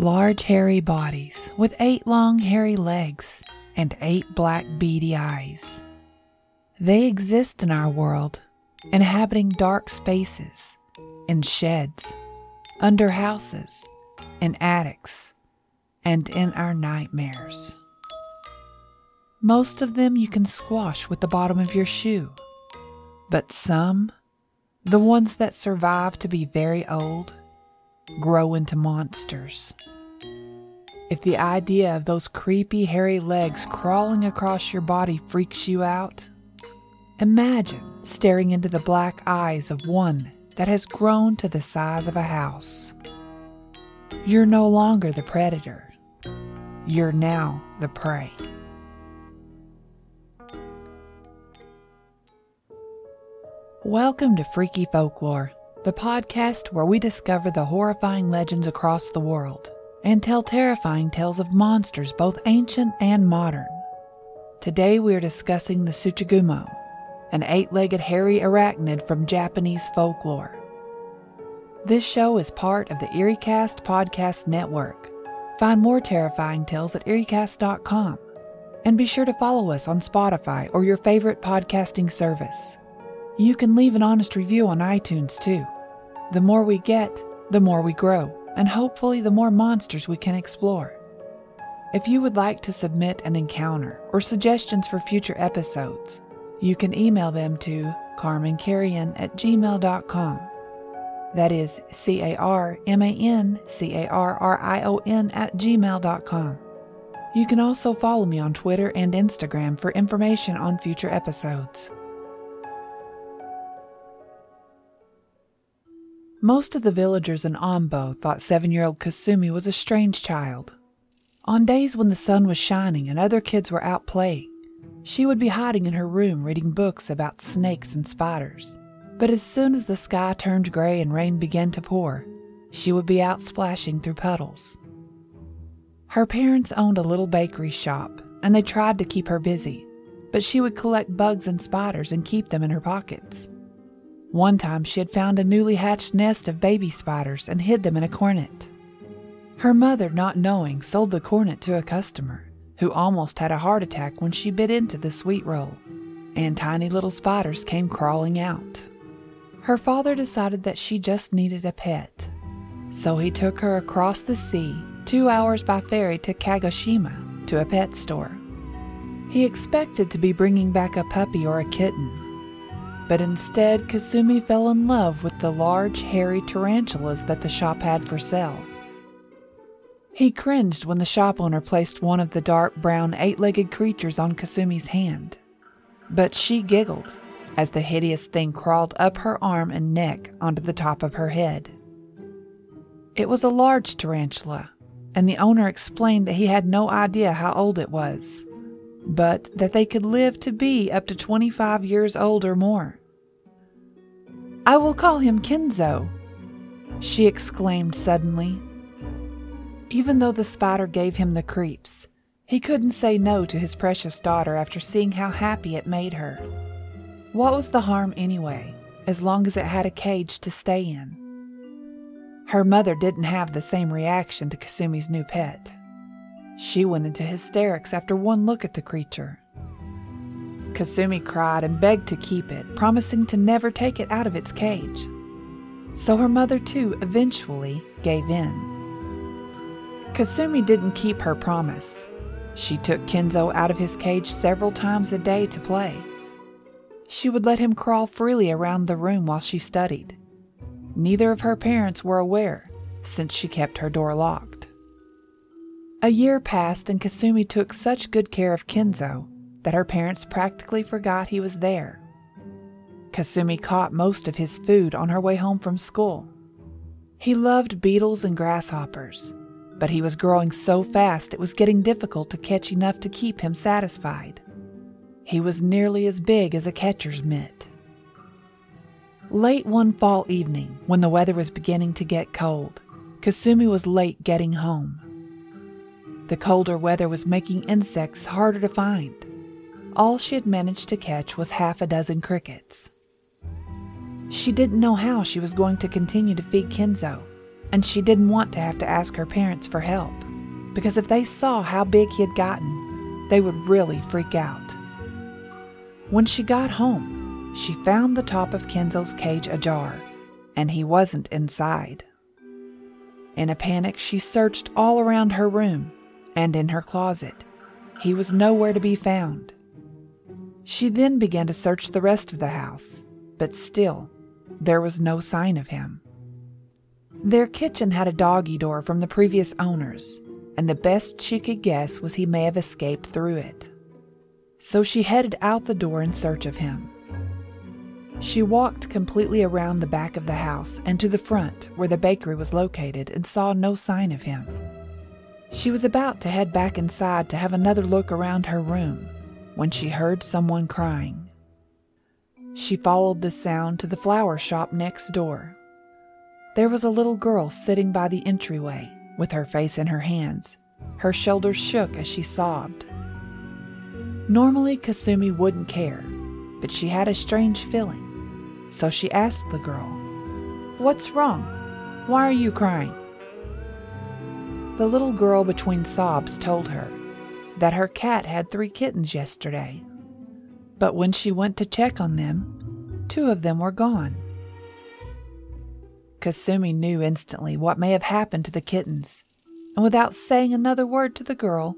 Large hairy bodies with eight long hairy legs and eight black beady eyes. They exist in our world, inhabiting dark spaces, in sheds, under houses, in attics, and in our nightmares. Most of them you can squash with the bottom of your shoe, but some, the ones that survive to be very old, grow into monsters. If the idea of those creepy hairy legs crawling across your body freaks you out, imagine staring into the black eyes of one that has grown to the size of a house. You're no longer the predator, you're now the prey. Welcome to Freaky Folklore, the podcast where we discover the horrifying legends across the world and tell terrifying tales of monsters both ancient and modern. Today we are discussing the Tsuchigumo, an eight legged hairy arachnid from Japanese folklore. This show is part of the EerieCast podcast network. Find more terrifying tales at EerieCast.com. And be sure to follow us on Spotify or your favorite podcasting service. You can leave an honest review on iTunes too. The more we get, the more we grow, and hopefully the more monsters we can explore. If you would like to submit an encounter or suggestions for future episodes, you can email them to carmancarrion at gmail.com. That is C A R M A N C A R R I O N at gmail.com. You can also follow me on Twitter and Instagram for information on future episodes. Most of the villagers in Ambo thought seven year old Kasumi was a strange child. On days when the sun was shining and other kids were out playing, she would be hiding in her room reading books about snakes and spiders. But as soon as the sky turned gray and rain began to pour, she would be out splashing through puddles. Her parents owned a little bakery shop, and they tried to keep her busy, but she would collect bugs and spiders and keep them in her pockets. One time she had found a newly hatched nest of baby spiders and hid them in a cornet. Her mother, not knowing, sold the cornet to a customer who almost had a heart attack when she bit into the sweet roll, and tiny little spiders came crawling out. Her father decided that she just needed a pet, so he took her across the sea, two hours by ferry to Kagoshima, to a pet store. He expected to be bringing back a puppy or a kitten, but instead Kasumi fell in love with the large, hairy tarantulas that the shop had for sale. He cringed when the shop owner placed one of the dark brown eight legged creatures on Kasumi's hand. But she giggled as the hideous thing crawled up her arm and neck onto the top of her head. It was a large tarantula, and the owner explained that he had no idea how old it was, but that they could live to be up to 25 years old or more. I will call him Kenzo, she exclaimed suddenly even though the spider gave him the creeps, he couldn't say no to his precious daughter after seeing how happy it made her. What was the harm anyway, as long as it had a cage to stay in? Her mother didn't have the same reaction to Kasumi's new pet. She went into hysterics after one look at the creature. Kasumi cried and begged to keep it, promising to never take it out of its cage. So her mother, too, eventually gave in. Kasumi didn't keep her promise. She took Kenzo out of his cage several times a day to play. She would let him crawl freely around the room while she studied. Neither of her parents were aware, since she kept her door locked. A year passed, and Kasumi took such good care of Kenzo that her parents practically forgot he was there. Kasumi caught most of his food on her way home from school. He loved beetles and grasshoppers, but he was growing so fast it was getting difficult to catch enough to keep him satisfied. He was nearly as big as a catcher's mitt. Late one fall evening, when the weather was beginning to get cold, Kasumi was late getting home. The colder weather was making insects harder to find. All she had managed to catch was half a dozen crickets. She didn't know how she was going to continue to feed Kenzo, and she didn't want to have to ask her parents for help, because if they saw how big he had gotten, they would really freak out. When she got home, she found the top of Kenzo's cage ajar, and he wasn't inside. In a panic, she searched all around her room and in her closet. He was nowhere to be found. She then began to search the rest of the house, but still, there was no sign of him. Their kitchen had a doggy door from the previous owners, and the best she could guess was he may have escaped through it. So she headed out the door in search of him. She walked completely around the back of the house and to the front where the bakery was located and saw no sign of him. She was about to head back inside to have another look around her room when she heard someone crying. She followed the sound to the flower shop next door. There was a little girl sitting by the entryway with her face in her hands. Her shoulders shook as she sobbed. Normally, Kasumi wouldn't care, but she had a strange feeling. So she asked the girl, What's wrong? Why are you crying? The little girl between sobs told her that her cat had three kittens yesterday but when she went to check on them, two of them were gone. Kasumi knew instantly what may have happened to the kittens, and without saying another word to the girl,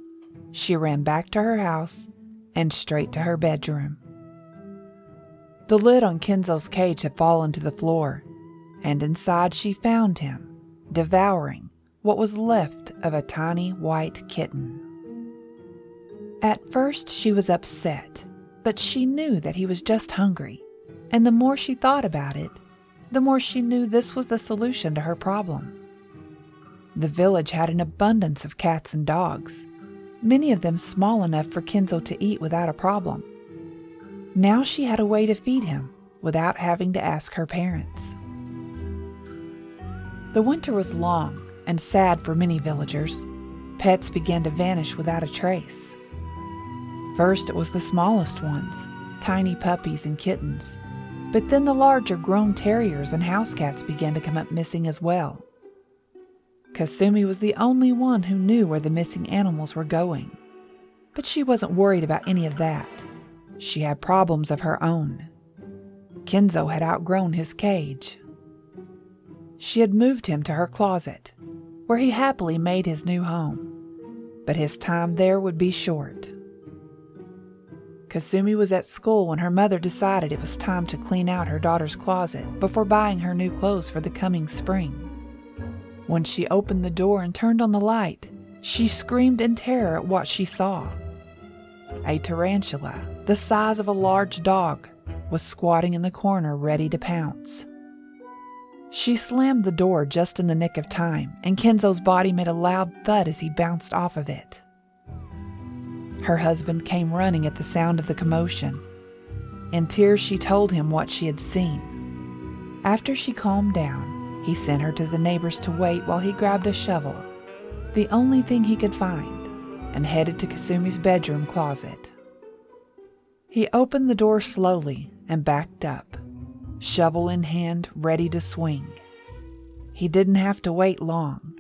she ran back to her house and straight to her bedroom. The lid on Kenzo's cage had fallen to the floor, and inside she found him, devouring what was left of a tiny white kitten. At first, she was upset but she knew that he was just hungry, and the more she thought about it, the more she knew this was the solution to her problem. The village had an abundance of cats and dogs, many of them small enough for Kenzo to eat without a problem. Now she had a way to feed him without having to ask her parents. The winter was long and sad for many villagers. Pets began to vanish without a trace. First, it was the smallest ones, tiny puppies and kittens. But then the larger grown terriers and house cats began to come up missing as well. Kasumi was the only one who knew where the missing animals were going. But she wasn't worried about any of that. She had problems of her own. Kenzo had outgrown his cage. She had moved him to her closet, where he happily made his new home. But his time there would be short. Kasumi was at school when her mother decided it was time to clean out her daughter's closet before buying her new clothes for the coming spring. When she opened the door and turned on the light, she screamed in terror at what she saw. A tarantula, the size of a large dog, was squatting in the corner ready to pounce. She slammed the door just in the nick of time, and Kenzo's body made a loud thud as he bounced off of it. Her husband came running at the sound of the commotion. In tears, she told him what she had seen. After she calmed down, he sent her to the neighbors to wait while he grabbed a shovel, the only thing he could find, and headed to Kasumi's bedroom closet. He opened the door slowly and backed up, shovel in hand, ready to swing. He didn't have to wait long.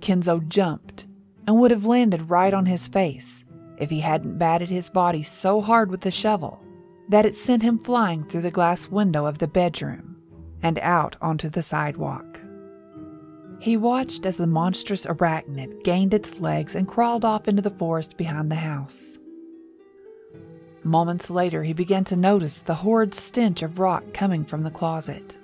Kenzo jumped and would have landed right on his face if he hadn't batted his body so hard with the shovel that it sent him flying through the glass window of the bedroom and out onto the sidewalk. He watched as the monstrous arachnid gained its legs and crawled off into the forest behind the house. Moments later, he began to notice the horrid stench of rot coming from the closet.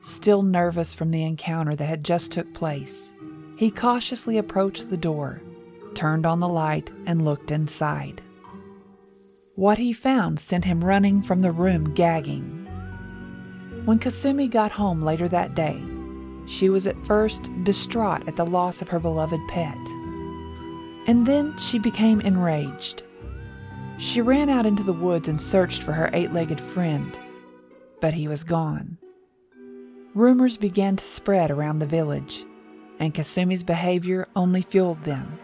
Still nervous from the encounter that had just took place, he cautiously approached the door turned on the light, and looked inside. What he found sent him running from the room gagging. When Kasumi got home later that day, she was at first distraught at the loss of her beloved pet. And then she became enraged. She ran out into the woods and searched for her eight legged friend, but he was gone. Rumors began to spread around the village, and Kasumi's behavior only fueled them.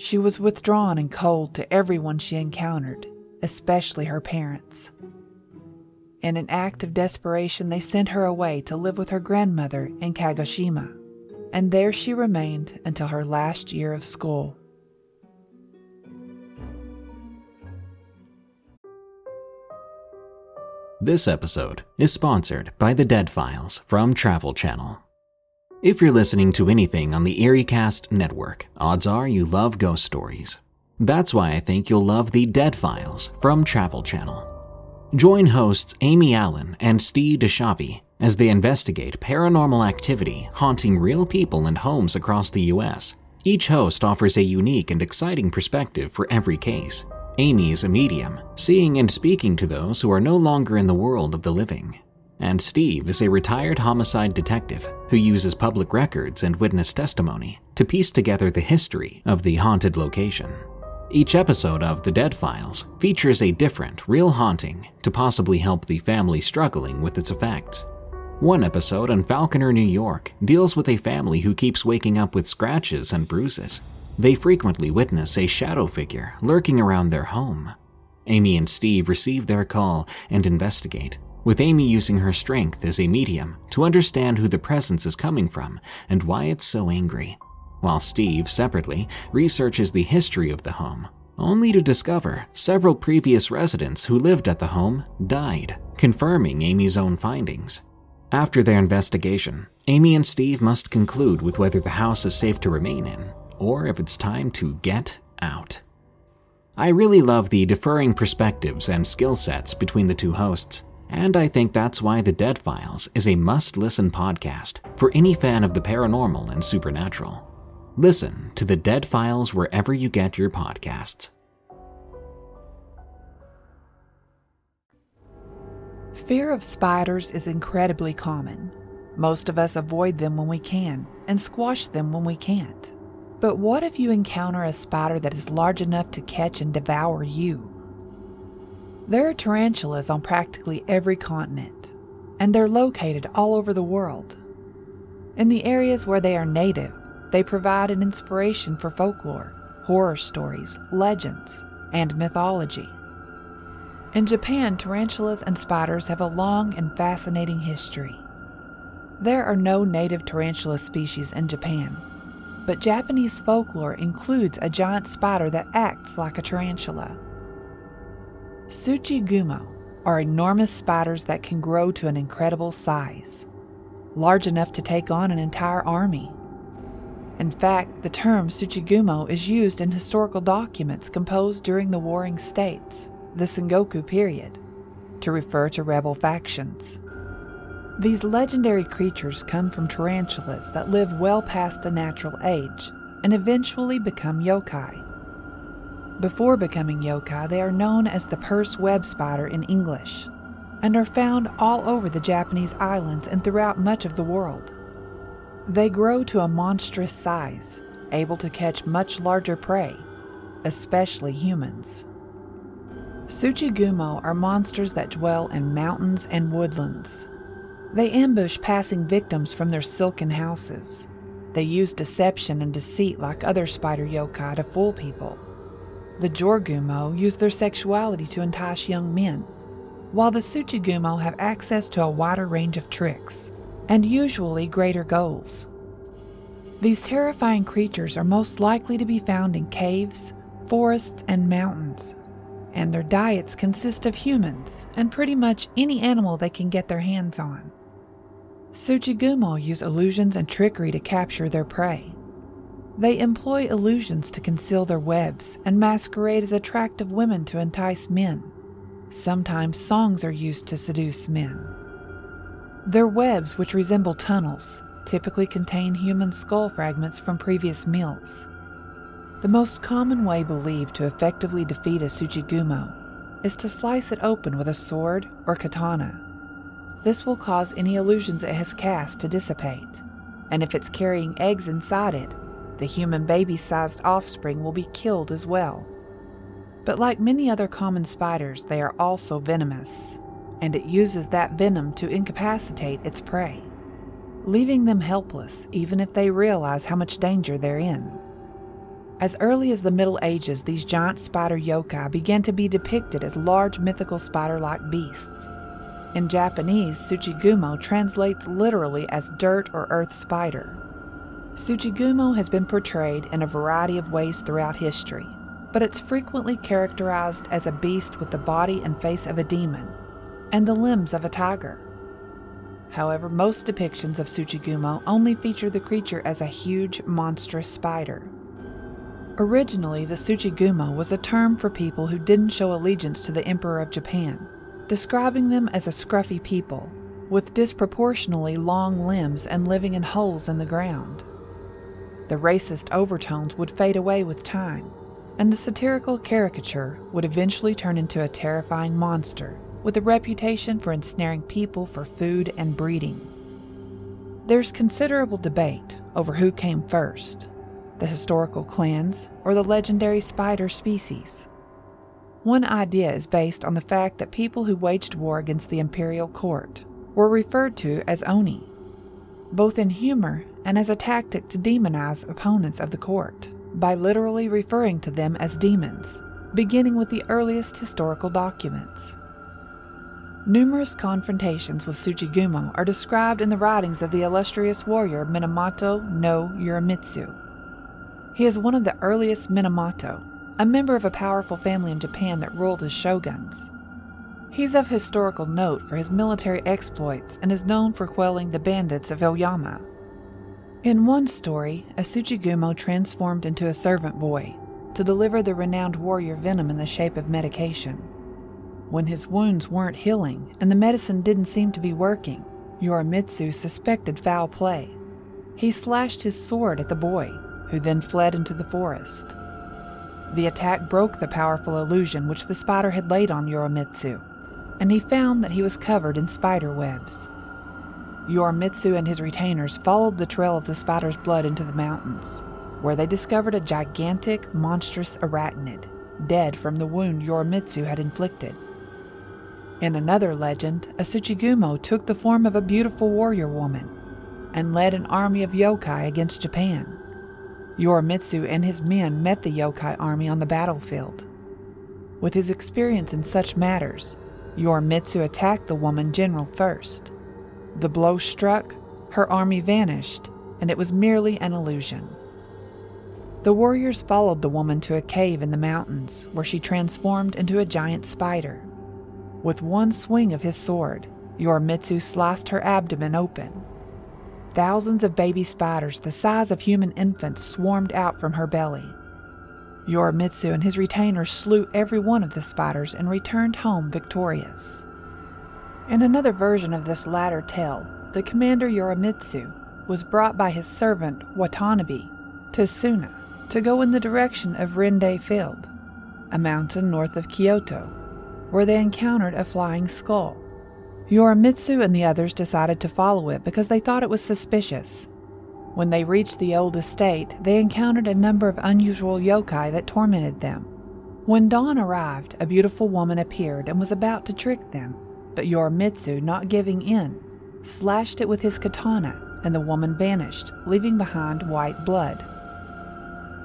She was withdrawn and cold to everyone she encountered, especially her parents. In an act of desperation, they sent her away to live with her grandmother in Kagoshima, and there she remained until her last year of school. This episode is sponsored by The Dead Files from Travel Channel. If you're listening to anything on the EerieCast network, odds are you love ghost stories. That's why I think you'll love The Dead Files from Travel Channel. Join hosts Amy Allen and Steve DiSchiavi as they investigate paranormal activity haunting real people and homes across the U.S. Each host offers a unique and exciting perspective for every case. Amy is a medium, seeing and speaking to those who are no longer in the world of the living. And Steve is a retired homicide detective who uses public records and witness testimony to piece together the history of the haunted location. Each episode of The Dead Files features a different, real haunting to possibly help the family struggling with its effects. One episode on Falconer, New York, deals with a family who keeps waking up with scratches and bruises. They frequently witness a shadow figure lurking around their home. Amy and Steve receive their call and investigate, with Amy using her strength as a medium to understand who the presence is coming from and why it's so angry while Steve, separately, researches the history of the home, only to discover several previous residents who lived at the home died, confirming Amy's own findings. After their investigation, Amy and Steve must conclude with whether the house is safe to remain in, or if it's time to get out. I really love the differing perspectives and skill sets between the two hosts, and I think that's why The Dead Files is a must listen podcast for any fan of the paranormal and supernatural. Listen to the Dead Files wherever you get your podcasts. Fear of spiders is incredibly common. Most of us avoid them when we can and squash them when we can't. But what if you encounter a spider that is large enough to catch and devour you? There are tarantulas on practically every continent, and they're located all over the world. In the areas where they are native, they provide an inspiration for folklore, horror stories, legends, and mythology. In Japan, tarantulas and spiders have a long and fascinating history. There are no native tarantula species in Japan, but Japanese folklore includes a giant spider that acts like a tarantula. Tsuchigumo are enormous spiders that can grow to an incredible size, large enough to take on an entire army. In fact, the term Tsuchigumo is used in historical documents composed during the Warring States, the Sengoku period, to refer to rebel factions. These legendary creatures come from tarantulas that live well past a natural age and eventually become yokai. Before becoming yokai, they are known as the purse web spider in English and are found all over the Japanese islands and throughout much of the world. They grow to a monstrous size, able to catch much larger prey, especially humans. Tsuchigumo are monsters that dwell in mountains and woodlands. They ambush passing victims from their silken houses. They use deception and deceit like other spider yokai to fool people. The Jorogumo use their sexuality to entice young men, while the Tsuchigumo have access to a wider range of tricks and usually greater goals. These terrifying creatures are most likely to be found in caves, forests, and mountains, and their diets consist of humans and pretty much any animal they can get their hands on. Tsuchigumo use illusions and trickery to capture their prey. They employ illusions to conceal their webs and masquerade as attractive women to entice men. Sometimes songs are used to seduce men. Their webs, which resemble tunnels, typically contain human skull fragments from previous meals. The most common way believed to effectively defeat a Tsuchigumo is to slice it open with a sword or katana. This will cause any illusions it has cast to dissipate, and if it's carrying eggs inside it, the human baby sized offspring will be killed as well. But like many other common spiders, they are also venomous and it uses that venom to incapacitate its prey, leaving them helpless even if they realize how much danger they're in. As early as the Middle Ages, these giant spider yokai began to be depicted as large mythical spider like beasts. In Japanese, Tsuchigumo translates literally as dirt or earth spider. Tsuchigumo has been portrayed in a variety of ways throughout history, but it's frequently characterized as a beast with the body and face of a demon and the limbs of a tiger. However, most depictions of Tsuchigumo only feature the creature as a huge, monstrous spider. Originally, the Tsuchigumo was a term for people who didn't show allegiance to the Emperor of Japan, describing them as a scruffy people, with disproportionately long limbs and living in holes in the ground. The racist overtones would fade away with time, and the satirical caricature would eventually turn into a terrifying monster with a reputation for ensnaring people for food and breeding. There's considerable debate over who came first the historical clans or the legendary spider species. One idea is based on the fact that people who waged war against the imperial court were referred to as oni, both in humor and as a tactic to demonize opponents of the court by literally referring to them as demons, beginning with the earliest historical documents. Numerous confrontations with Tsuchigumo are described in the writings of the illustrious warrior Minamoto no Yorimitsu. He is one of the earliest Minamoto, a member of a powerful family in Japan that ruled as shoguns. He's of historical note for his military exploits and is known for quelling the bandits of Oyama. In one story, a Tsuchigumo transformed into a servant boy to deliver the renowned warrior venom in the shape of medication. When his wounds weren't healing and the medicine didn't seem to be working, Yorimitsu suspected foul play. He slashed his sword at the boy, who then fled into the forest. The attack broke the powerful illusion which the spider had laid on Yorimitsu, and he found that he was covered in spider webs. Yorimitsu and his retainers followed the trail of the spider's blood into the mountains, where they discovered a gigantic, monstrous arachnid, dead from the wound Yorimitsu had inflicted. In another legend, a Tsuchigumo took the form of a beautiful warrior woman and led an army of yokai against Japan. Yorimitsu and his men met the yokai army on the battlefield. With his experience in such matters, Yorimitsu attacked the woman general first. The blow struck, her army vanished, and it was merely an illusion. The warriors followed the woman to a cave in the mountains where she transformed into a giant spider. With one swing of his sword, Yorimitsu sliced her abdomen open. Thousands of baby spiders the size of human infants swarmed out from her belly. Yorimitsu and his retainers slew every one of the spiders and returned home victorious. In another version of this latter tale, the commander Yorimitsu was brought by his servant Watanabe no Tsuna to go in the direction of Rende Field, a mountain north of Kyoto, where they encountered a flying skull. Yorimitsu and the others decided to follow it because they thought it was suspicious. When they reached the old estate, they encountered a number of unusual yokai that tormented them. When dawn arrived, a beautiful woman appeared and was about to trick them, but Yorimitsu, not giving in, slashed it with his katana, and the woman vanished, leaving behind white blood.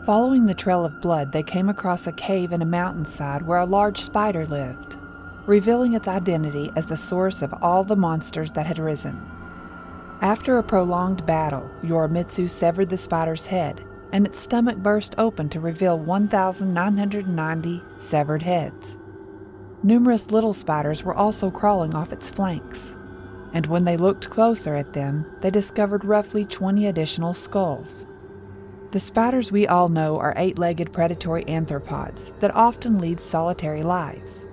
Following the trail of blood, they came across a cave in a mountainside where a large spider lived, revealing its identity as the source of all the monsters that had risen. After a prolonged battle, Yorimitsu severed the spider's head, and its stomach burst open to reveal 1,990 severed heads. Numerous little spiders were also crawling off its flanks, and when they looked closer at them, they discovered roughly 20 additional skulls. The spiders we all know are eight legged predatory arthropods that often lead solitary lives.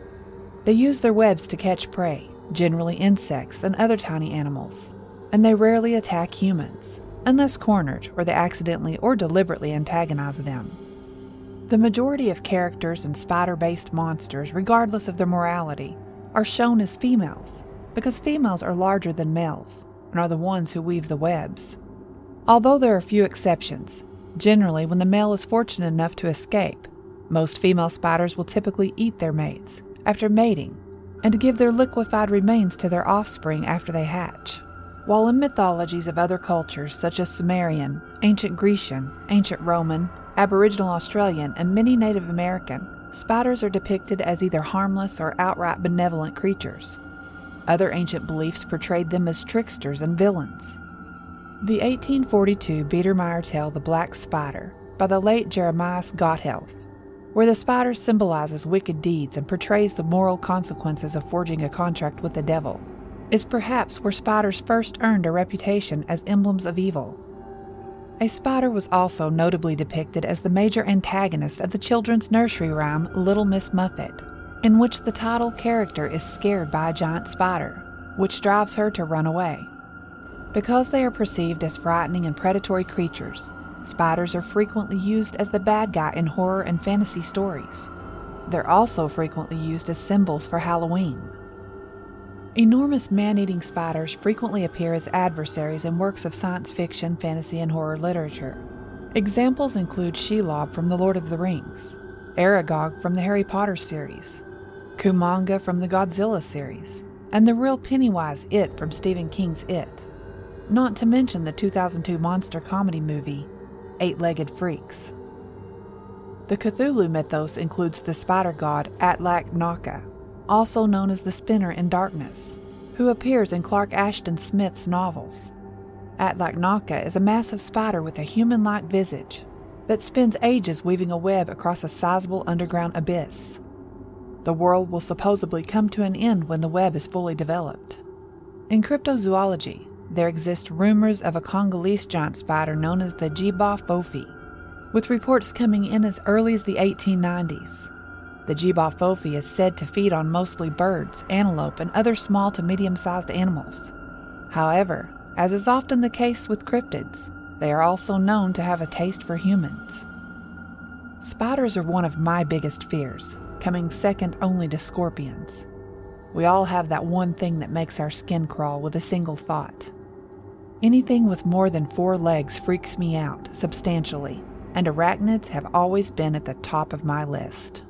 They use their webs to catch prey, generally insects and other tiny animals, and they rarely attack humans, unless cornered or they accidentally or deliberately antagonize them. The majority of characters in spider based monsters, regardless of their morality, are shown as females because females are larger than males and are the ones who weave the webs. Although there are few exceptions, Generally, when the male is fortunate enough to escape, most female spiders will typically eat their mates after mating and give their liquefied remains to their offspring after they hatch. While in mythologies of other cultures such as Sumerian, ancient Grecian, ancient Roman, Aboriginal Australian, and many Native American, spiders are depicted as either harmless or outright benevolent creatures. Other ancient beliefs portrayed them as tricksters and villains. The 1842 Biedermeier tale The Black Spider by the late Jeremias Gotthelf, where the spider symbolizes wicked deeds and portrays the moral consequences of forging a contract with the devil, is perhaps where spiders first earned a reputation as emblems of evil. A spider was also notably depicted as the major antagonist of the children's nursery rhyme Little Miss Muffet, in which the title character is scared by a giant spider, which drives her to run away. Because they are perceived as frightening and predatory creatures, spiders are frequently used as the bad guy in horror and fantasy stories. They're also frequently used as symbols for Halloween. Enormous man eating spiders frequently appear as adversaries in works of science fiction, fantasy, and horror literature. Examples include Shelob from The Lord of the Rings, Aragog from the Harry Potter series, Kumonga from the Godzilla series, and the real Pennywise It from Stephen King's It not to mention the 2002 monster comedy movie, Eight Legged Freaks. The Cthulhu mythos includes the spider god Atlach Nacha, also known as the Spinner in Darkness, who appears in Clark Ashton Smith's novels. Atlach Nacha is a massive spider with a human like visage that spends ages weaving a web across a sizable underground abyss. The world will supposedly come to an end when the web is fully developed. In cryptozoology, there exist rumors of a Congolese giant spider known as the J'ba Fofi, with reports coming in as early as the 1890s. The J'ba Fofi is said to feed on mostly birds, antelope, and other small to medium sized animals. However, as is often the case with cryptids, they are also known to have a taste for humans. Spiders are one of my biggest fears, coming second only to scorpions. We all have that one thing that makes our skin crawl with a single thought. Anything with more than four legs freaks me out substantially, and arachnids have always been at the top of my list.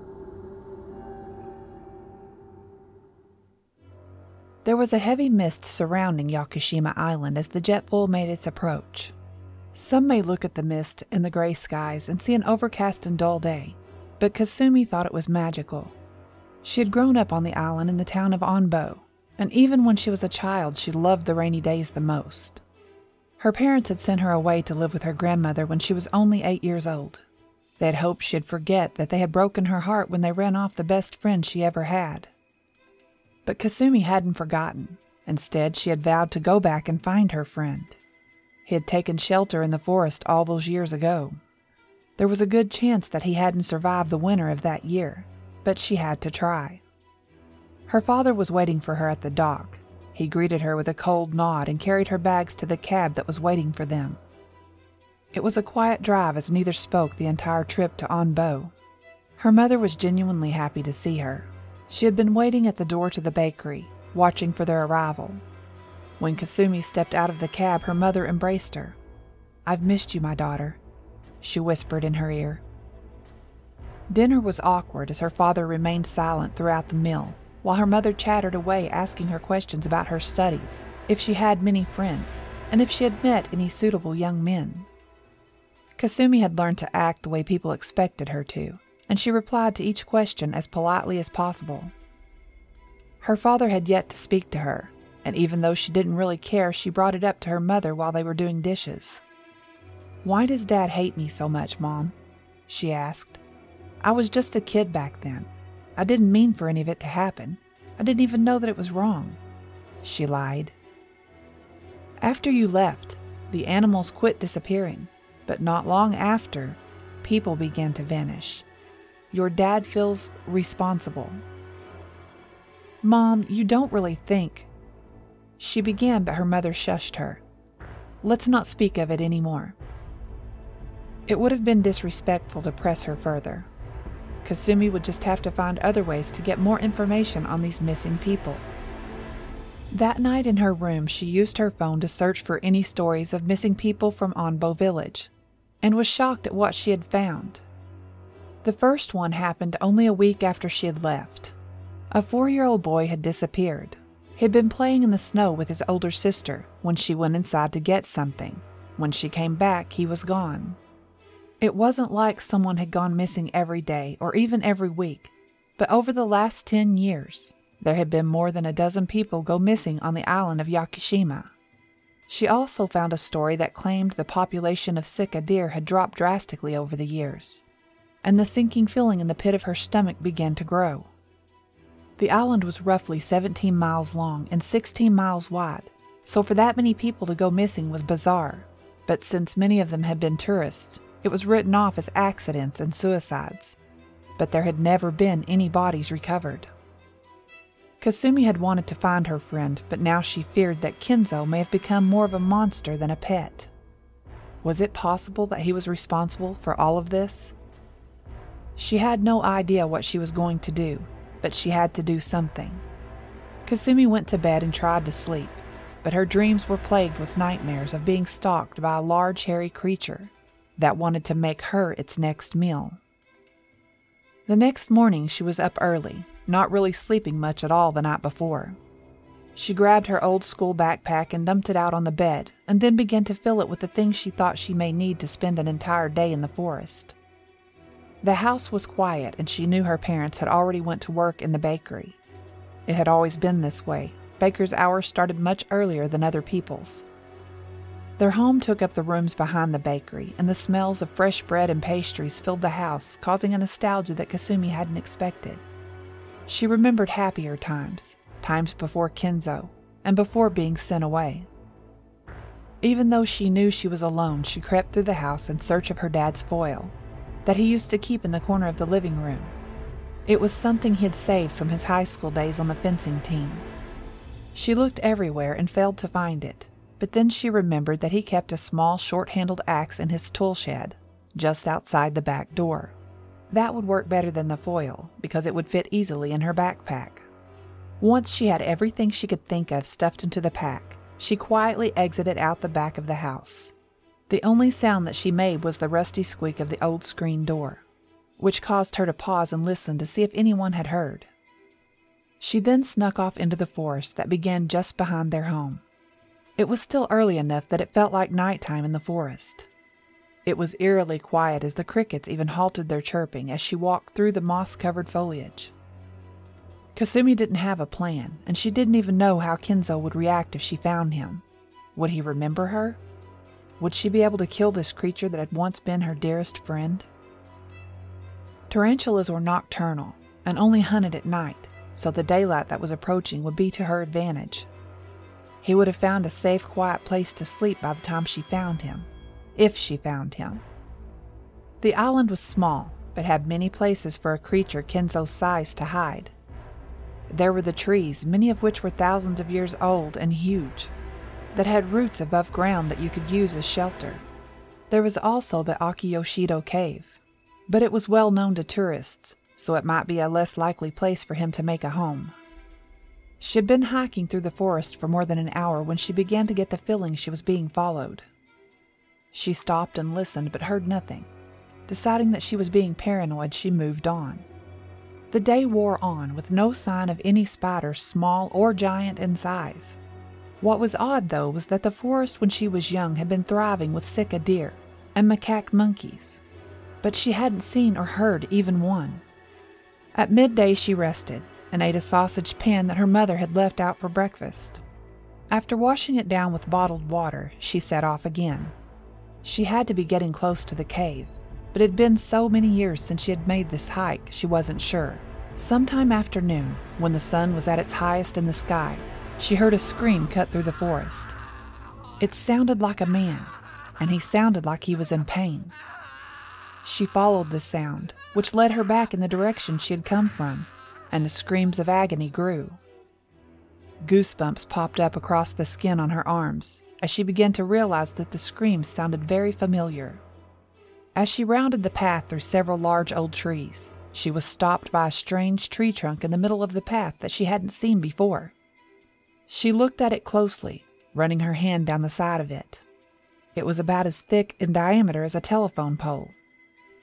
There was a heavy mist surrounding Yakushima Island as the Jetfoil made its approach. Some may look at the mist and the gray skies and see an overcast and dull day, but Kasumi thought it was magical. She had grown up on the island in the town of Onbo, and even when she was a child, she loved the rainy days the most. Her parents had sent her away to live with her grandmother when she was only eight years old. They had hoped she'd forget that they had broken her heart when they ran off the best friend she ever had. But Kasumi hadn't forgotten. Instead, she had vowed to go back and find her friend. He had taken shelter in the forest all those years ago. There was a good chance that he hadn't survived the winter of that year, but she had to try. Her father was waiting for her at the dock, he greeted her with a cold nod and carried her bags to the cab that was waiting for them. It was a quiet drive as neither spoke the entire trip to Onbo. Her mother was genuinely happy to see her. She had been waiting at the door to the bakery, watching for their arrival. When Kasumi stepped out of the cab, her mother embraced her. I've missed you, my daughter, she whispered in her ear. Dinner was awkward as her father remained silent throughout the meal while her mother chattered away asking her questions about her studies, if she had many friends, and if she had met any suitable young men. Kasumi had learned to act the way people expected her to, and she replied to each question as politely as possible. Her father had yet to speak to her, and even though she didn't really care, she brought it up to her mother while they were doing dishes. Why does Dad hate me so much, Mom? she asked. I was just a kid back then, I didn't mean for any of it to happen. I didn't even know that it was wrong. She lied. After you left, the animals quit disappearing, but not long after, people began to vanish. Your dad feels responsible. Mom, you don't really think. She began, but her mother shushed her. Let's not speak of it any more. It would have been disrespectful to press her further. Kasumi would just have to find other ways to get more information on these missing people. That night in her room, she used her phone to search for any stories of missing people from Onbo village and was shocked at what she had found. The first one happened only a week after she had left. A four year old boy had disappeared. He had been playing in the snow with his older sister when she went inside to get something. When she came back, he was gone. It wasn't like someone had gone missing every day or even every week, but over the last 10 years, there had been more than a dozen people go missing on the island of Yakushima. She also found a story that claimed the population of sika deer had dropped drastically over the years, and the sinking feeling in the pit of her stomach began to grow. The island was roughly 17 miles long and 16 miles wide, so for that many people to go missing was bizarre. But since many of them had been tourists, it was written off as accidents and suicides. But there had never been any bodies recovered. Kasumi had wanted to find her friend, but now she feared that Kenzo may have become more of a monster than a pet. Was it possible that he was responsible for all of this? She had no idea what she was going to do, but she had to do something. Kasumi went to bed and tried to sleep, but her dreams were plagued with nightmares of being stalked by a large hairy creature that wanted to make her its next meal. The next morning she was up early, not really sleeping much at all the night before. She grabbed her old school backpack and dumped it out on the bed, and then began to fill it with the things she thought she may need to spend an entire day in the forest. The house was quiet, and she knew her parents had already went to work in the bakery. It had always been this way. Baker's hours started much earlier than other people's. Their home took up the rooms behind the bakery, and the smells of fresh bread and pastries filled the house, causing a nostalgia that Kasumi hadn't expected. She remembered happier times, times before Kenzo, and before being sent away. Even though she knew she was alone, she crept through the house in search of her dad's foil, that he used to keep in the corner of the living room. It was something he'd saved from his high school days on the fencing team. She looked everywhere and failed to find it, but then she remembered that he kept a small short handled axe in his tool shed, just outside the back door. That would work better than the foil, because it would fit easily in her backpack. Once she had everything she could think of stuffed into the pack, she quietly exited out the back of the house. The only sound that she made was the rusty squeak of the old screen door, which caused her to pause and listen to see if anyone had heard. She then snuck off into the forest that began just behind their home. It was still early enough that it felt like nighttime in the forest. It was eerily quiet as the crickets even halted their chirping as she walked through the moss covered foliage. Kasumi didn't have a plan, and she didn't even know how Kenzo would react if she found him. Would he remember her? Would she be able to kill this creature that had once been her dearest friend? Tarantulas were nocturnal and only hunted at night, so the daylight that was approaching would be to her advantage. He would have found a safe, quiet place to sleep by the time she found him if she found him. The island was small, but had many places for a creature Kenzo's size to hide. There were the trees, many of which were thousands of years old and huge, that had roots above ground that you could use as shelter. There was also the Akiyoshido cave, but it was well known to tourists, so it might be a less likely place for him to make a home. She had been hiking through the forest for more than an hour when she began to get the feeling she was being followed. She stopped and listened but heard nothing. Deciding that she was being paranoid, she moved on. The day wore on with no sign of any spider, small or giant in size. What was odd, though, was that the forest when she was young had been thriving with sika deer and macaque monkeys, but she hadn't seen or heard even one. At midday, she rested and ate a sausage pan that her mother had left out for breakfast. After washing it down with bottled water, she set off again. She had to be getting close to the cave, but it had been so many years since she had made this hike, she wasn't sure. Sometime after noon, when the sun was at its highest in the sky, she heard a scream cut through the forest. It sounded like a man, and he sounded like he was in pain. She followed the sound, which led her back in the direction she had come from, and the screams of agony grew. Goosebumps popped up across the skin on her arms, as she began to realize that the screams sounded very familiar. As she rounded the path through several large old trees, she was stopped by a strange tree trunk in the middle of the path that she hadn't seen before. She looked at it closely, running her hand down the side of it. It was about as thick in diameter as a telephone pole.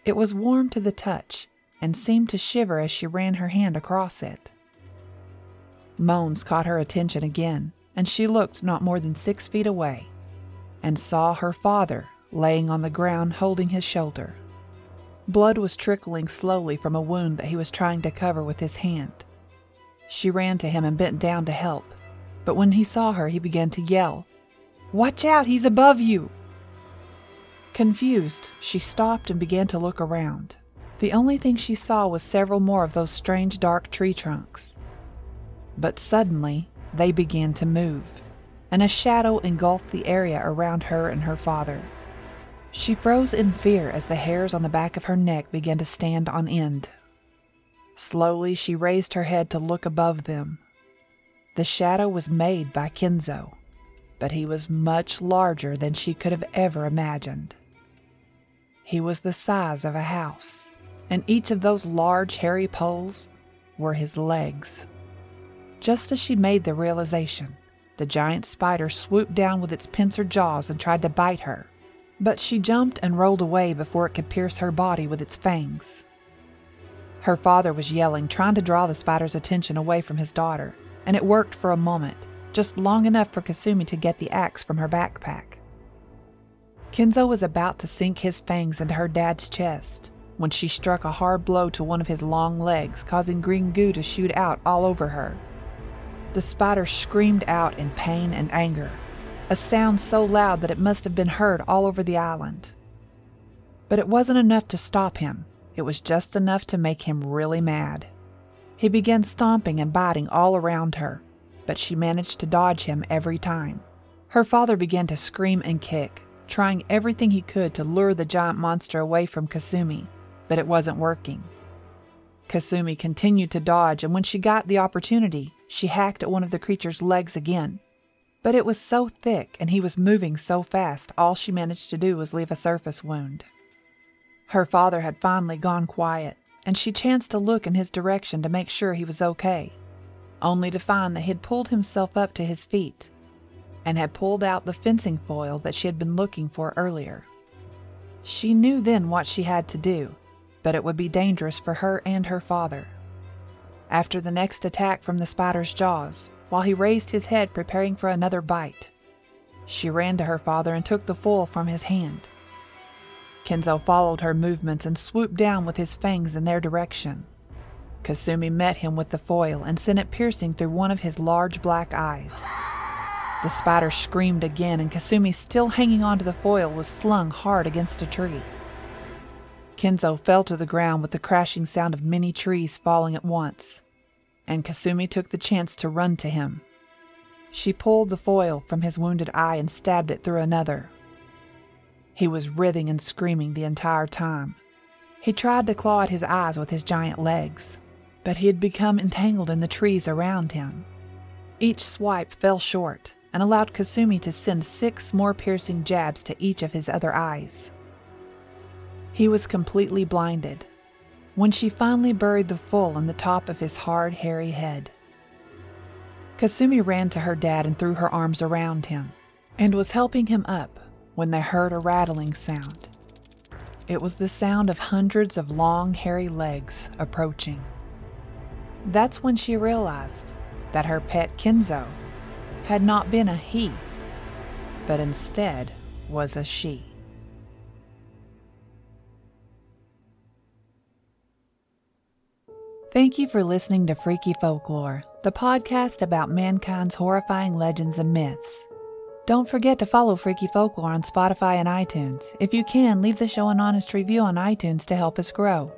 It was warm to the touch and seemed to shiver as she ran her hand across it. Moans caught her attention again, and she looked not more than six feet away and saw her father laying on the ground holding his shoulder. Blood was trickling slowly from a wound that he was trying to cover with his hand. She ran to him and bent down to help, but when he saw her, he began to yell, Watch out, he's above you! Confused, she stopped and began to look around. The only thing she saw was several more of those strange dark tree trunks. But suddenly, they began to move, and a shadow engulfed the area around her and her father. She froze in fear as the hairs on the back of her neck began to stand on end. Slowly, she raised her head to look above them. The shadow was made by Kenzo, but he was much larger than she could have ever imagined. He was the size of a house, and each of those large hairy poles were his legs. Just as she made the realization, the giant spider swooped down with its pincer jaws and tried to bite her, but she jumped and rolled away before it could pierce her body with its fangs. Her father was yelling, trying to draw the spider's attention away from his daughter, and it worked for a moment, just long enough for Kasumi to get the axe from her backpack. Kenzo was about to sink his fangs into her dad's chest when she struck a hard blow to one of his long legs, causing green goo to shoot out all over her. The spider screamed out in pain and anger, a sound so loud that it must have been heard all over the island. But it wasn't enough to stop him, it was just enough to make him really mad. He began stomping and biting all around her, but she managed to dodge him every time. Her father began to scream and kick, trying everything he could to lure the giant monster away from Kasumi, but it wasn't working. Kasumi continued to dodge, and when she got the opportunity, she hacked at one of the creature's legs again. But it was so thick and he was moving so fast, all she managed to do was leave a surface wound. Her father had finally gone quiet, and she chanced to look in his direction to make sure he was okay, only to find that he had pulled himself up to his feet and had pulled out the fencing foil that she had been looking for earlier. She knew then what she had to do, but it would be dangerous for her and her father. After the next attack from the spider's jaws, while he raised his head preparing for another bite, she ran to her father and took the foil from his hand. Kenzo followed her movements and swooped down with his fangs in their direction. Kasumi met him with the foil and sent it piercing through one of his large black eyes. The spider screamed again, and Kasumi, still hanging onto the foil, was slung hard against a tree. Kenzo fell to the ground with the crashing sound of many trees falling at once, and Kasumi took the chance to run to him. She pulled the foil from his wounded eye and stabbed it through another. He was writhing and screaming the entire time. He tried to claw at his eyes with his giant legs, but he had become entangled in the trees around him. Each swipe fell short, and allowed Kasumi to send six more piercing jabs to each of his other eyes. He was completely blinded when she finally buried the full in the top of his hard, hairy head. Kasumi ran to her dad and threw her arms around him and was helping him up when they heard a rattling sound. It was the sound of hundreds of long, hairy legs approaching. That's when she realized that her pet Kenzo had not been a he, but instead was a she. Thank you for listening to Freaky Folklore, the podcast about mankind's horrifying legends and myths. Don't forget to follow Freaky Folklore on Spotify and iTunes. If you can, leave the show an honest review on iTunes to help us grow.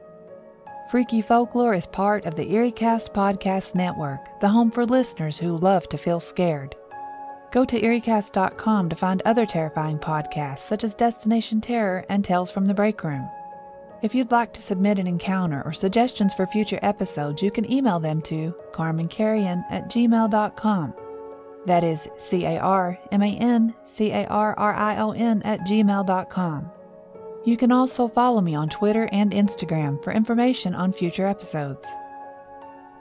Freaky Folklore is part of the EerieCast Podcast Network, the home for listeners who love to feel scared. Go to EerieCast.com to find other terrifying podcasts such as Destination Terror and Tales from the Break Room. If you'd like to submit an encounter or suggestions for future episodes, you can email them to carmancarrion at gmail.com. That is C A R M A N C A R R I O N at gmail.com. You can also follow me on Twitter and Instagram for information on future episodes.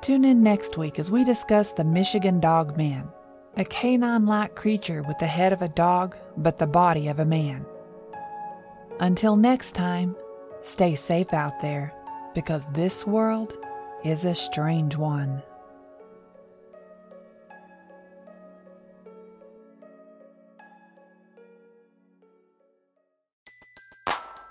Tune in next week as we discuss the Michigan Dog Man a canine like creature with the head of a dog but the body of a man. Until next time, stay safe out there because this world is a strange one.